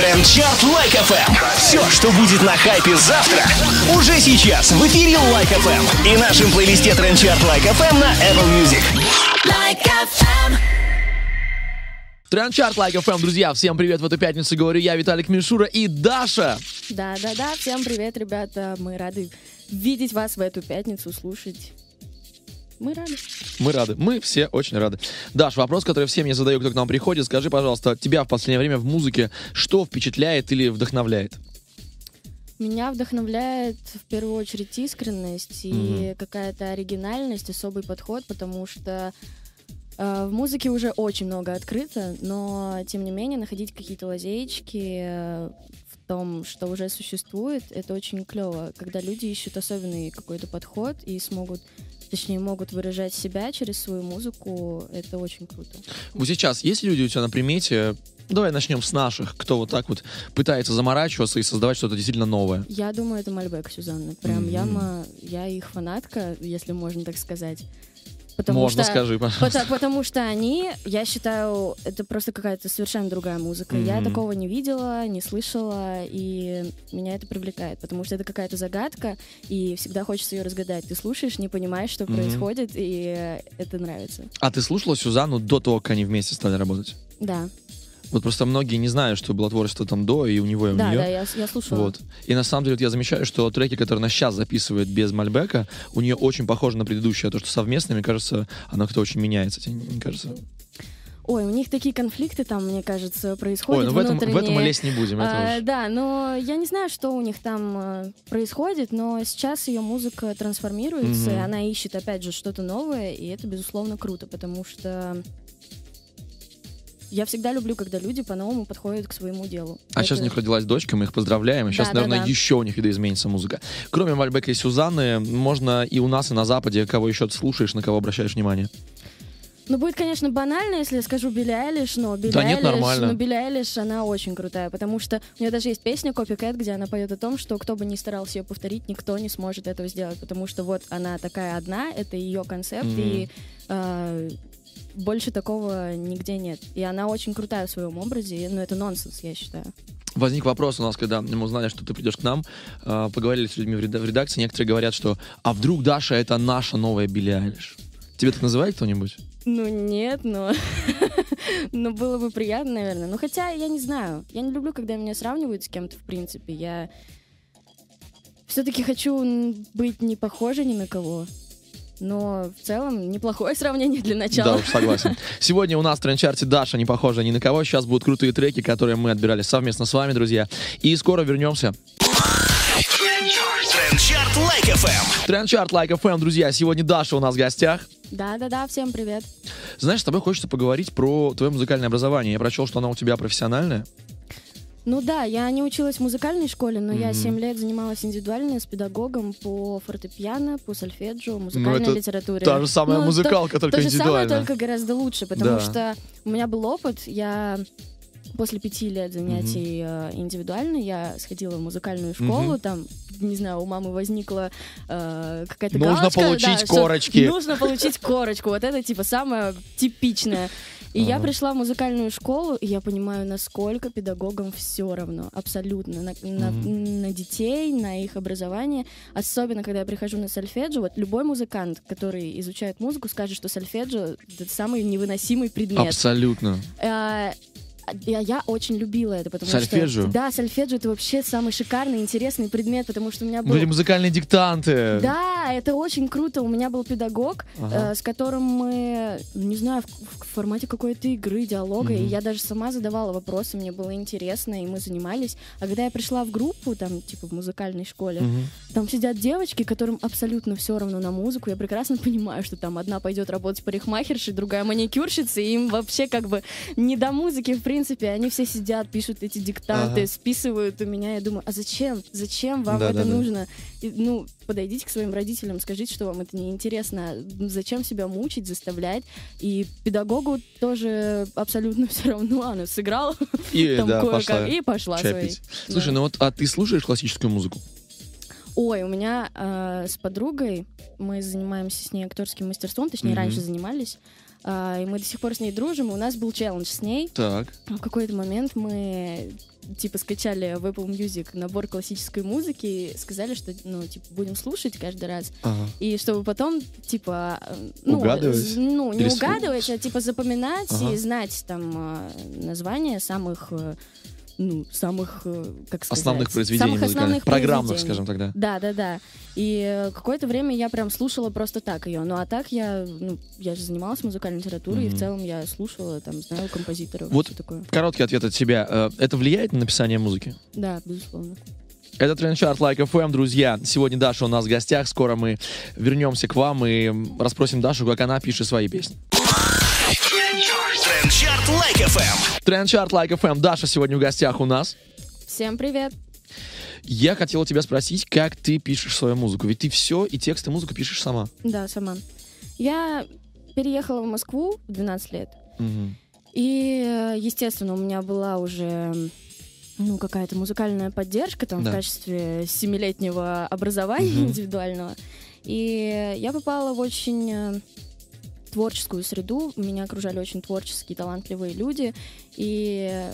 Трендчарт Like FM. Все, что будет на хайпе завтра, уже сейчас в эфире Like FM и нашем плейлисте Трендчарт Like FM на Apple Music. Like FM. Трендчарт Like FM, друзья, всем привет в эту пятницу, говорю я, Виталик Мишура и Даша. Да-да-да, всем привет, ребята. Мы рады видеть вас в эту пятницу, слушать. Мы рады. Мы рады, мы все очень рады. Даш, вопрос, который всем я задаю, кто к нам приходит, скажи, пожалуйста, тебя в последнее время в музыке что впечатляет или вдохновляет? Меня вдохновляет в первую очередь искренность и какая-то оригинальность, особый подход, потому что э, в музыке уже очень много открыто, но тем не менее находить какие-то лазеечки э, в том, что уже существует, это очень клево, когда люди ищут особенный какой-то подход и смогут, точнее, могут выражать себя через свою музыку, это очень круто. Вот сейчас есть люди у тебя на примете? Давай начнем с наших, кто вот так вот пытается заморачиваться и создавать что-то действительно новое. Я думаю, это Мальбек Сюзанна. Прям Мгм. яма, я их фанатка, если можно так сказать. Потому Можно, что, скажи, пожалуйста. Пота- потому что они, я считаю, это просто какая-то совершенно другая музыка. Я Мгм. такого не видела, не слышала, и меня это привлекает, потому что это какая-то загадка, и всегда хочется ее разгадать. Ты слушаешь, не понимаешь, что Мгм. происходит, и это нравится. А ты слушала Сюзанну до того, как они вместе стали работать? Да, Вот просто многие не знают, что было творчество там до, и у него, и у да, нее. да, я, я слушала. Вот. И на самом деле вот я замечаю, что треки, которые она сейчас записывает без Мальбека, у нее очень похожи на предыдущие, а то, что совместно, мне кажется, она как-то очень меняется, тебе не кажется? Ой, у них такие конфликты там, мне кажется, происходят Ой, ну в этом, в этом мы лезть не будем. А, уж. да, но я не знаю, что у них там э, происходит, но сейчас ее музыка трансформируется, Мгм. и она ищет, опять же, что-то новое, и это, безусловно, круто, потому что я всегда люблю, когда люди по-новому подходят к своему делу. А сейчас у Это- них родилась дочка, мы их поздравляем. И сейчас, Да, да, наверное, да. еще у них видоизменится музыка. Кроме Мальбека и Сюзанны, можно и у нас, и на Западе, кого еще ты слушаешь, на кого обращаешь внимание. Ну, будет, конечно, банально, если я скажу Билли Айлиш, но Билли Да нет, Айлиш, нормально. но Билли Айлиш, она очень крутая, потому что у нее даже есть песня Copycat, где она поет о том, что кто бы ни старался ее повторить, никто не сможет этого сделать, потому что вот она такая одна, это ее концепт, Мгм. и э, больше такого нигде нет. И она очень крутая в своем образе, но это нонсенс, я считаю. Возник вопрос у нас, когда мы узнали, что ты придешь к нам, э, поговорили с людьми в реда- в редакции, некоторые говорят, что «А вдруг Даша — это наша новая Билли Айлиш?» Тебе так называет кто-нибудь? Ну нет, но... но было бы приятно, наверное. Ну хотя, я не знаю. Я не люблю, когда меня сравнивают с кем-то, в принципе. Я все-таки хочу быть не похожей ни на кого. Но в целом неплохое сравнение для Да начала. уж, согласен. Сегодня у нас в трендчарте Даша не похожа ни на кого. Сейчас будут крутые треки, которые мы отбирали совместно с вами, друзья. И скоро вернемся. Трендчарт Like FM. Трендчарт Like Like FM, друзья. Сегодня Даша у нас в гостях. Да-да-да, всем привет. Знаешь, с тобой хочется поговорить про твое музыкальное образование. Я прочел, что оно у тебя профессиональное. Ну да, я не училась в музыкальной школе, но я Мгм. 7 лет занималась индивидуально с педагогом по фортепиано, по сольфеджио, музыкальной Ну, это литературе. Та же самая Ну, то- музыкалка, только То же самое, индивидуально. только гораздо лучше, потому Да. что у меня был опыт, я после пяти лет занятий э, индивидуально я сходила в музыкальную школу, Мгм. там, не знаю, у мамы возникла э, какая-то Нужно галочка, получить да, корочки. Нужно получить корочку, вот это типа самое типичное. И я пришла в музыкальную школу, и я понимаю, насколько педагогам все равно, абсолютно, на, на- на детей, на их образование. Особенно, когда я прихожу на сольфеджио, вот любой музыкант, который изучает музыку, скажет, что сольфеджио — это самый невыносимый предмет. Абсолютно. А, Я, я очень любила это, потому Сольфеджио? что... Да, сольфеджио — это вообще самый шикарный, интересный предмет, потому что у меня был... Ну, эти музыкальные диктанты. Да, это очень круто. У меня был педагог, Ага. э, с которым мы, не знаю, в, в формате какой-то игры, диалога, Мгм. и я даже сама задавала вопросы, мне было интересно, и мы занимались. А когда я пришла в группу, там, типа, в музыкальной школе, Мгм. там сидят девочки, которым абсолютно все равно на музыку. Я прекрасно понимаю, что там одна пойдет работать парикмахершей, другая маникюрщицей, и им вообще как бы не до музыки, в принципе. Они все сидят, пишут эти диктанты, Ага. списывают у меня. Я думаю, а зачем? Зачем вам Да-да-да. это нужно? И, ну, подойдите к своим родителям, скажите, что вам это неинтересно. Зачем себя мучить, заставлять? И педагогу тоже абсолютно все равно. Она сыграла И, там да, пошла и пошла своей. Слушай, Да. ну вот, а ты слушаешь классическую музыку? Ой, у меня э, с подругой, мы занимаемся с ней актерским мастерством, точнее, Мгм. раньше занимались. А, и мы до сих пор с ней дружим, и у нас был челлендж с ней. Так. В какой-то момент мы типа скачали в Apple Music набор классической музыки и сказали, что ну типа будем слушать каждый раз Ага. и чтобы потом типа ну, Угадывать? ну не с- угадывать, а типа запоминать Ага. и знать там э, названия самых э, ну самых э, как сказать Основных произведений самых музыкальных. Программных, произведений. скажем тогда. Да, да, да. И э, какое-то время я прям слушала просто так ее. Ну а так я, ну, я же занималась музыкальной литературой, и Мгм. в целом я слушала, там, знаю композиторов, Вот такое. Короткий ответ от тебя. Э, Это влияет на написание музыки? Да, безусловно. Это Трендчарт Like FM, друзья. Сегодня Даша у нас в гостях. Скоро мы вернемся к вам и расспросим Дашу, как она пишет свои песни. Трендчарт Лайк FM. Трендчарт Like FM. Даша сегодня в гостях у нас. Всем привет. Я хотел у тебя спросить, как ты пишешь свою музыку? Ведь ты все и текст, и музыку пишешь сама. Да, сама. Я переехала в Москву в 12 лет. Мгм. И, естественно, у меня была уже ну, какая-то музыкальная поддержка там Да. в качестве семилетнего образования Мгм. индивидуального. И я попала в очень э, творческую среду. Меня окружали очень творческие, талантливые люди. И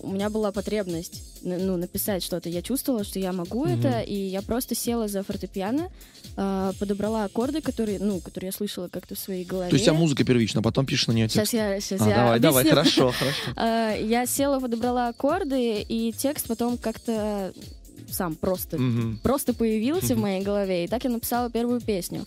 у меня была потребность ну, написать что-то. Я чувствовала, что я могу Мгм. это, и я просто села за фортепиано, э, подобрала аккорды, которые, ну, которые я слышала как-то в своей голове. То есть у тебя музыка первична, потом пишешь на нее Сейчас текст. я, сейчас А, я давай, давай, объясню. хорошо, хорошо. А, Я села, подобрала аккорды, и текст потом как-то сам просто, Мгм. просто появился в Мгм. моей голове. И так я написала первую песню.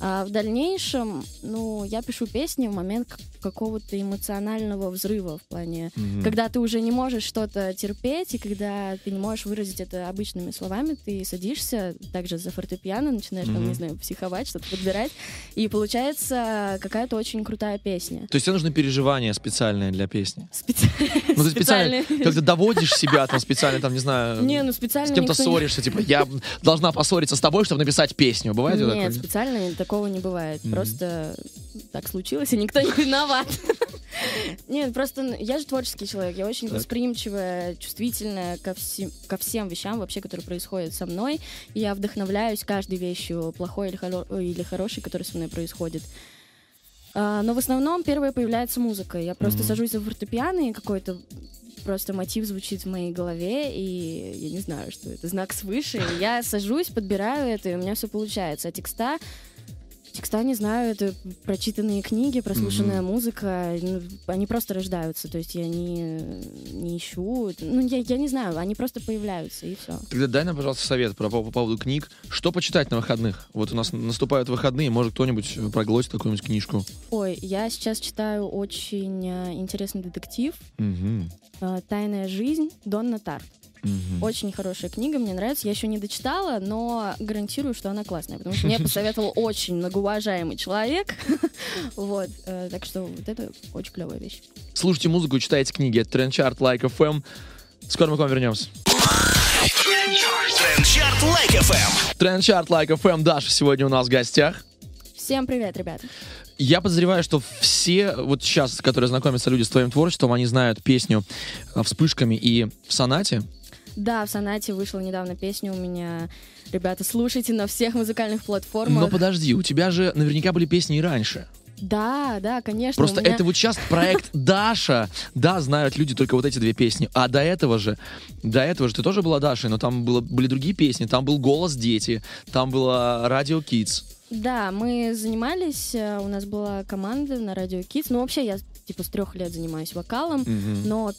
А в дальнейшем, ну, я пишу песни в момент какого-то эмоционального взрыва в плане, Мгм. когда ты уже не можешь что-то терпеть, и когда ты не можешь выразить это обычными словами, ты садишься также за фортепиано, начинаешь, там, Мгм. не знаю, психовать, что-то подбирать, и получается какая-то очень крутая песня. То есть тебе нужны переживания специальные для песни? Специ- Ну, ты специально, как ты доводишь себя там специально, там, не знаю, Не, ну с специально кем-то никто не- ссоришься, типа, я должна поссориться с тобой, чтобы написать песню. Бывает Нет, специально такого не бывает. Мгм. Просто так случилось, и никто не виноват. Нет, просто я же творческий человек, я очень Так. восприимчивая, чувствительная ко, всем, ко всем вещам вообще, которые происходят со мной. И я вдохновляюсь каждой вещью, плохой или, хоро- или хорошей, которая со мной происходит. А, но в основном первое появляется музыка. Я просто Мгм. сажусь за фортепиано, и какой-то просто мотив звучит в моей голове, и я не знаю, что это знак свыше. Я сажусь, подбираю это, и у меня все получается. А текста Текста не знаю, это прочитанные книги, прослушанная музыка, ну, они просто рождаются, то есть я не, не ищу, ну я, я не знаю, они просто появляются и все. Тогда дай нам, пожалуйста, совет про, по, по поводу книг. Что почитать на выходных? Вот у нас наступают выходные, может кто-нибудь э, проглотит какую-нибудь книжку. Ой, я сейчас читаю очень э, интересный детектив э, «Тайная жизнь» Донна Тар. Мгм. Очень хорошая книга, мне нравится. Я еще не дочитала, но гарантирую, что она классная, потому что мне посоветовал очень многоуважаемый человек. Вот, э, так что вот это очень клевая вещь. Слушайте музыку и читайте книги. Это Трендчарт Like FM. Скоро мы к вам вернемся. Трендчарт Лайк FM. Трендчарт Like FM. Даша сегодня у нас в гостях. Всем привет, ребята. Я подозреваю, что все, вот сейчас, которые знакомятся люди с твоим творчеством, они знают песню э, «Вспышками» и «В сонате». Да, в сонате вышла недавно песня у меня. Ребята, слушайте на всех музыкальных платформах. Но подожди, у тебя же наверняка были песни и раньше. Да, да, конечно. Просто меня- это вот сейчас проект Даша. Да, знают люди только вот эти две песни. А до этого же, до этого же ты тоже была Дашей, но там было, были другие песни. Там был «Голос дети», там было «Радио Kids». Да, мы занимались, э, у нас была команда на радио Kids. Ну, вообще, я типа с трех лет занимаюсь вокалом, Мгм. но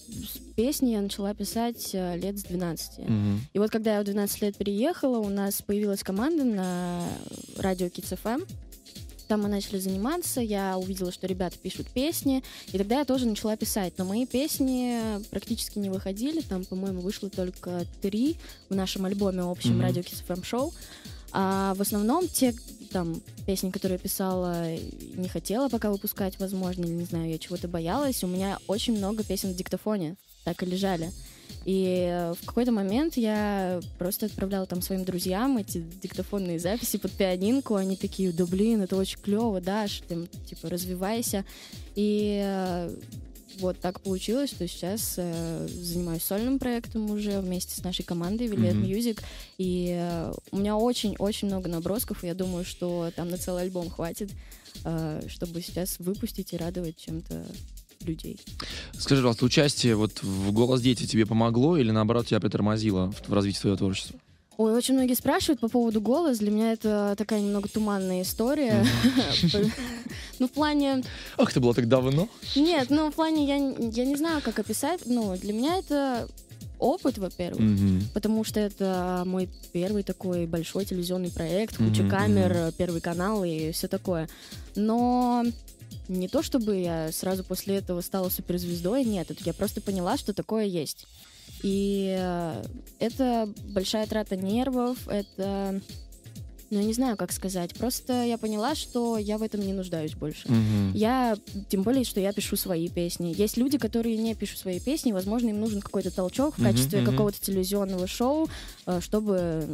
песни я начала писать э, лет с 12. Мгм. И вот когда я в 12 лет переехала, у нас появилась команда на радио Kids FM. Там мы начали заниматься, я увидела, что ребята пишут песни, и тогда я тоже начала писать. Но мои песни практически не выходили, там, по-моему, вышло только три в нашем альбоме общем Мгм. радио Kids FM шоу. А в основном те там песни, которые я писала, не хотела пока выпускать, возможно, или не знаю, я чего-то боялась. У меня очень много песен в диктофоне так и лежали. И в какой-то момент я просто отправляла там своим друзьям эти диктофонные записи под пианинку. Они такие, да блин, это очень клево, Даш, ты, типа, развивайся. И э, вот так получилось, что сейчас э, занимаюсь сольным проектом уже вместе с нашей командой Вилет Мгм. Music. И э, у меня очень-очень много набросков, и я думаю, что там на целый альбом хватит, э, чтобы сейчас выпустить и радовать чем-то людей. Скажи, пожалуйста, участие вот в «Голос дети» тебе помогло или, наоборот, тебя притормозило в, в развитии твоего творчества? Ой, очень многие спрашивают по поводу голос. Для меня это такая немного туманная история. Ну, в плане... Ах, это было так давно. Нет, ну, в плане я, не знаю, как описать. Ну, для меня это опыт, во-первых. Мгм. Потому что это мой первый такой большой телевизионный проект, куча Мгм, камер, первый канал и все такое. Но не то чтобы я сразу после этого стала суперзвездой, нет, я просто поняла, что такое есть. И э, это большая трата нервов, это... Ну, я не знаю, как сказать. Просто я поняла, что я в этом не нуждаюсь больше. Мгм. Я, тем более, что я пишу свои песни. Есть люди, которые не пишут свои песни, возможно, им нужен какой-то толчок в качестве мгм. какого-то телевизионного шоу, э, чтобы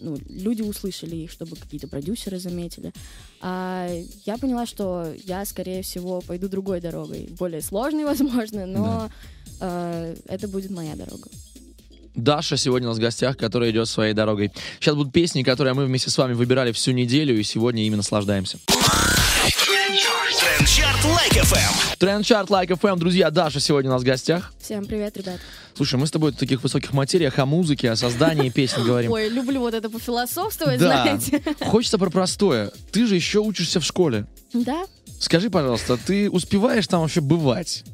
ну, люди услышали их, чтобы какие-то продюсеры заметили. А я поняла, что я, скорее всего, пойду другой дорогой, более сложной, возможно, но э, это будет моя дорога. Даша сегодня у нас в гостях, которая идет своей дорогой. Сейчас будут песни, которые мы вместе с вами выбирали всю неделю, и сегодня ими наслаждаемся. Трендчарт Like FM. Тренд-чарт Like FM, друзья, Даша сегодня у нас в гостях. Всем привет, ребят. Слушай, мы с тобой в таких высоких материях о музыке, о создании песен говорим. Ой, люблю вот это пофилософствовать, Да, знаете. хочется про простое. Ты же еще учишься в школе. Да? Скажи, пожалуйста, ты успеваешь там вообще бывать?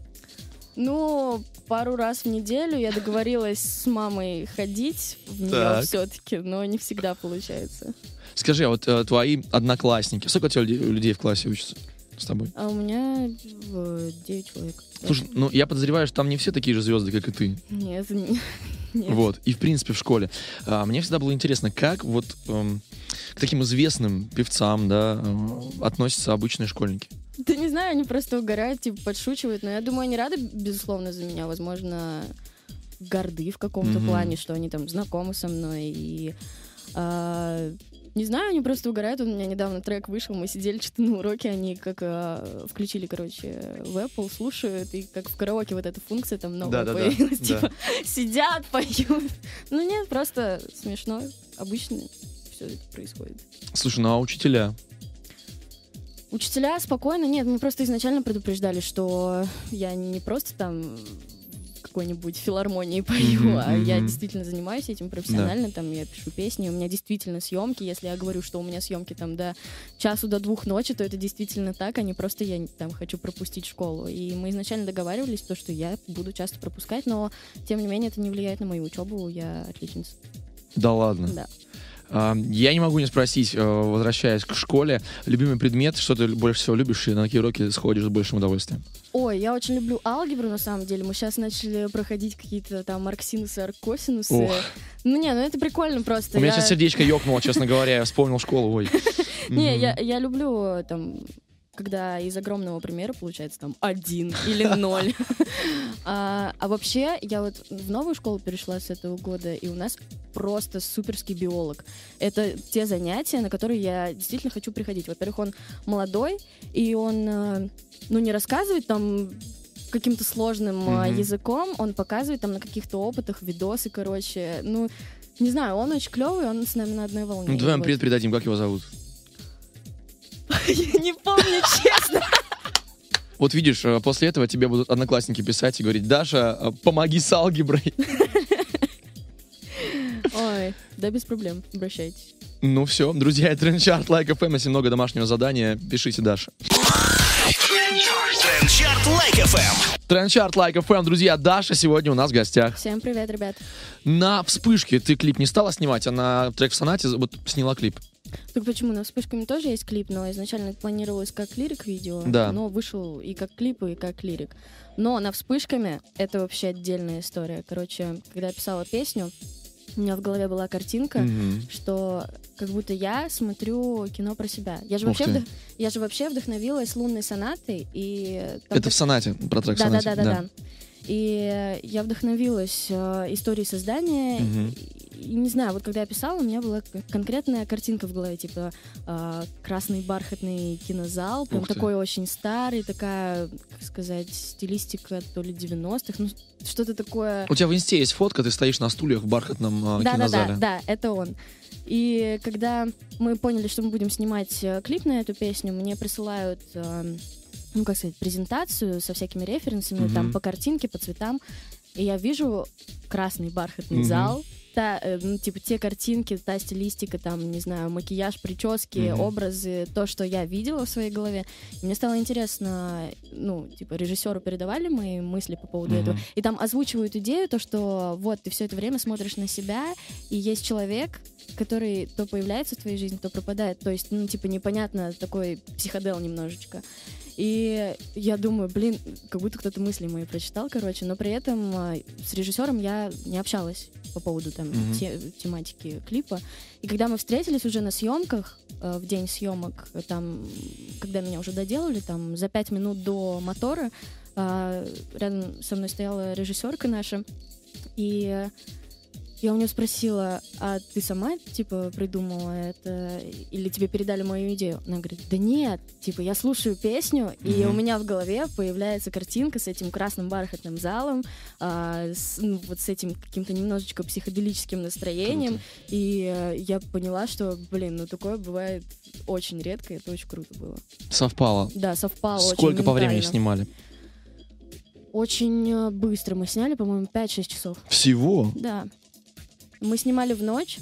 Ну, пару раз в неделю я договорилась с мамой ходить в нее Так. все-таки, но не всегда получается. Скажи, а вот э, твои одноклассники, сколько у тебя людей, людей в классе учатся с тобой? А у меня 9 человек. Слушай, ну я подозреваю, что там не все такие же звезды, как и ты. Нет, не- нет. Вот, и в принципе в школе. А, мне всегда было интересно, как вот эм, к таким известным певцам, да, э, относятся обычные школьники. Да не знаю, они просто угорают, типа, подшучивают, но я думаю, они рады, безусловно, за меня, возможно, горды в каком-то Мгм. плане, что они там знакомы со мной, и... а, не знаю, они просто угорают. У меня недавно трек вышел, мы сидели что-то на уроке, они как а, включили, короче, в Apple, слушают, и как в караоке вот эта функция там новая Да-да-да, появилась, да. типа, сидят, поют. Ну нет, просто смешно, обычно все это происходит. Слушай, ну а учителя? Учителя спокойно, нет, мы просто изначально предупреждали, что я не просто там какой-нибудь филармонии пою, Мгм, а я мгм. действительно занимаюсь этим профессионально, там я пишу песни, у меня действительно съемки, если я говорю, что у меня съемки там до часу, до двух ночи, то это действительно так, а не просто я там хочу пропустить школу. И мы изначально договаривались, то, что я буду часто пропускать, но тем не менее это не влияет на мою учебу, я отличница. Да ладно. Да. Я не могу не спросить, э, возвращаясь к школе, любимый предмет, что ты больше всего любишь и на какие уроки сходишь с большим удовольствием? Ой, я очень люблю алгебру, на самом деле. Мы сейчас начали проходить какие-то там арксинусы, арккосинусы. Ох. Ну не, ну это прикольно просто. У меня Я- сейчас сердечко ёкнуло, честно говоря, я вспомнил школу, ой. Не, я люблю там когда из огромного примера получается там один или ноль. А а вообще, я вот в новую школу перешла с этого года, и у нас просто суперский биолог. Это те занятия, на которые я действительно хочу приходить. Во-первых, он молодой, и он, э, ну, не рассказывает там каким-то сложным э, языком, он показывает там на каких-то опытах видосы, короче. Ну, не знаю, он очень клевый, он с нами на одной волне. Ну, давай привет передадим, как его зовут? Я не помню, честно. Вот видишь, э, после этого тебе будут одноклассники писать и говорить, Даша, э, помоги с алгеброй. Ой, да без проблем, обращайтесь. Ну все, друзья, это Trend Chart, Like FM, если много домашнего задания, пишите Даша. Trend Chart Like FM. Trend Chart, Like FM, друзья, Даша сегодня у нас в гостях. Всем привет, ребят. На вспышке ты клип не стала снимать, а на трек в сонате вот сняла клип. Так почему? На вспышками тоже есть клип, но изначально планировалось как лирик-видео, Да. но вышел и как клип, и как лирик. Но на вспышками это вообще отдельная история. Короче, когда я писала песню, у меня в голове была картинка, Мгм. что как будто я смотрю кино про себя. Я же Ух вообще, вдох- я же вообще вдохновилась лунной сонатой и там Это так- в сонате, про трек да, да, сонате. да, да, да. И я вдохновилась э, историей создания Мгм. Не знаю, вот когда я писала, у меня была конкретная картинка в голове, типа а, красный бархатный кинозал, прям такой очень старый, такая, как сказать, стилистика то ли 90-х, ну что-то такое. У тебя в инсте есть фотка, ты стоишь на стульях в бархатном а, Да, да, кинозале. да, да, это он. И когда мы поняли, что мы будем снимать э, клип на эту песню, мне присылают, э, ну как сказать, презентацию со всякими референсами, Мгм. там по картинке, по цветам, и я вижу красный бархатный Мгм. зал. Та, э, ну, типа те картинки, та стилистика, там, не знаю, макияж, прически, Мгм. образы, то, что я видела в своей голове. И мне стало интересно, ну, типа, режиссеру передавали мои мысли по поводу Мгм. этого. И там озвучивают идею, то, что вот ты все это время смотришь на себя, и есть человек, который то появляется в твоей жизни, то пропадает. То есть, ну, типа, непонятно, такой психодел немножечко. И я думаю, блин, как будто кто-то мысли мои прочитал, короче, но при этом а, с режиссером я не общалась по поводу там Мгм. те- тематики клипа. И когда мы встретились уже на съемках, э, в день съемок, э, там, когда меня уже доделали, там, за пять минут до мотора, а, рядом со мной стояла режиссерка наша, и я у нее спросила, а ты сама, типа, придумала это, или тебе передали мою идею? Она говорит, да нет, типа, я слушаю песню, и Мгм. у меня в голове появляется картинка с этим красным бархатным залом, а, с, ну, вот с этим каким-то немножечко психоделическим настроением, Круто. и э, я поняла, что, блин, ну такое бывает очень редко, и это очень круто было. Совпало. Да, совпало Сколько по времени снимали? Очень э, быстро мы сняли, по-моему, 5-6 часов. Всего? Да. Мы снимали в ночь.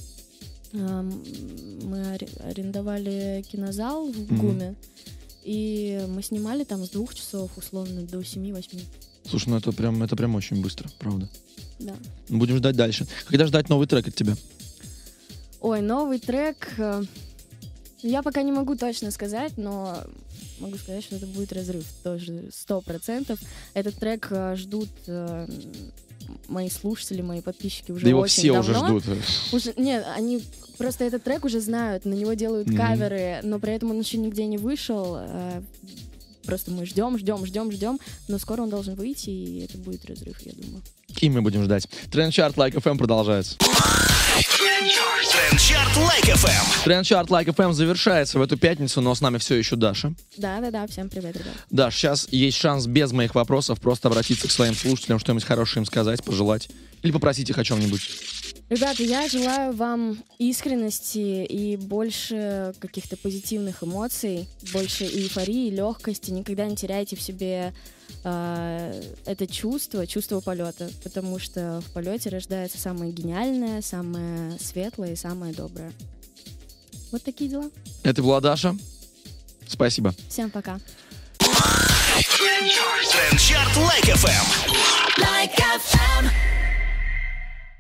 Мы аре- арендовали кинозал в. ГУМе. И мы снимали там с двух часов, условно, до 7-8. Слушай, ну это прям, это прям очень быстро, правда. Да. Будем ждать дальше. Когда ждать новый трек от тебя? Ой, новый трек. э, Я пока не могу точно сказать, но могу сказать, что это будет разрыв. Тоже сто процентов. Этот трек э, ждут э, мои слушатели, мои подписчики уже да его очень все уже давно. ждут. Уже, нет, они просто этот трек уже знают, на него делают Мгм. каверы, но при этом он еще нигде не вышел. э, Просто мы ждем, ждем, ждем, ждем, но скоро он должен выйти, и это будет разрыв, я думаю. И мы будем ждать. Тренд-чарт Like FM продолжается. Трендчарт Лайк FM. Тренд-чарт Like FM завершается в эту пятницу, но с нами все еще Даша. Да-да-да, всем привет, ребят. Даш, сейчас есть шанс без моих вопросов просто обратиться к своим слушателям, что-нибудь хорошее им сказать, пожелать. Или попросить их о чем-нибудь. Ребята, я желаю вам искренности и больше каких-то позитивных эмоций, больше эйфории, легкости. Никогда не теряйте в себе э, это чувство, чувство полета, потому что в полете рождается самое гениальное, самое светлое и самое доброе. Вот такие дела. Это была Даша. Спасибо. Всем пока. Трендчарт Лайк FM. Like FM.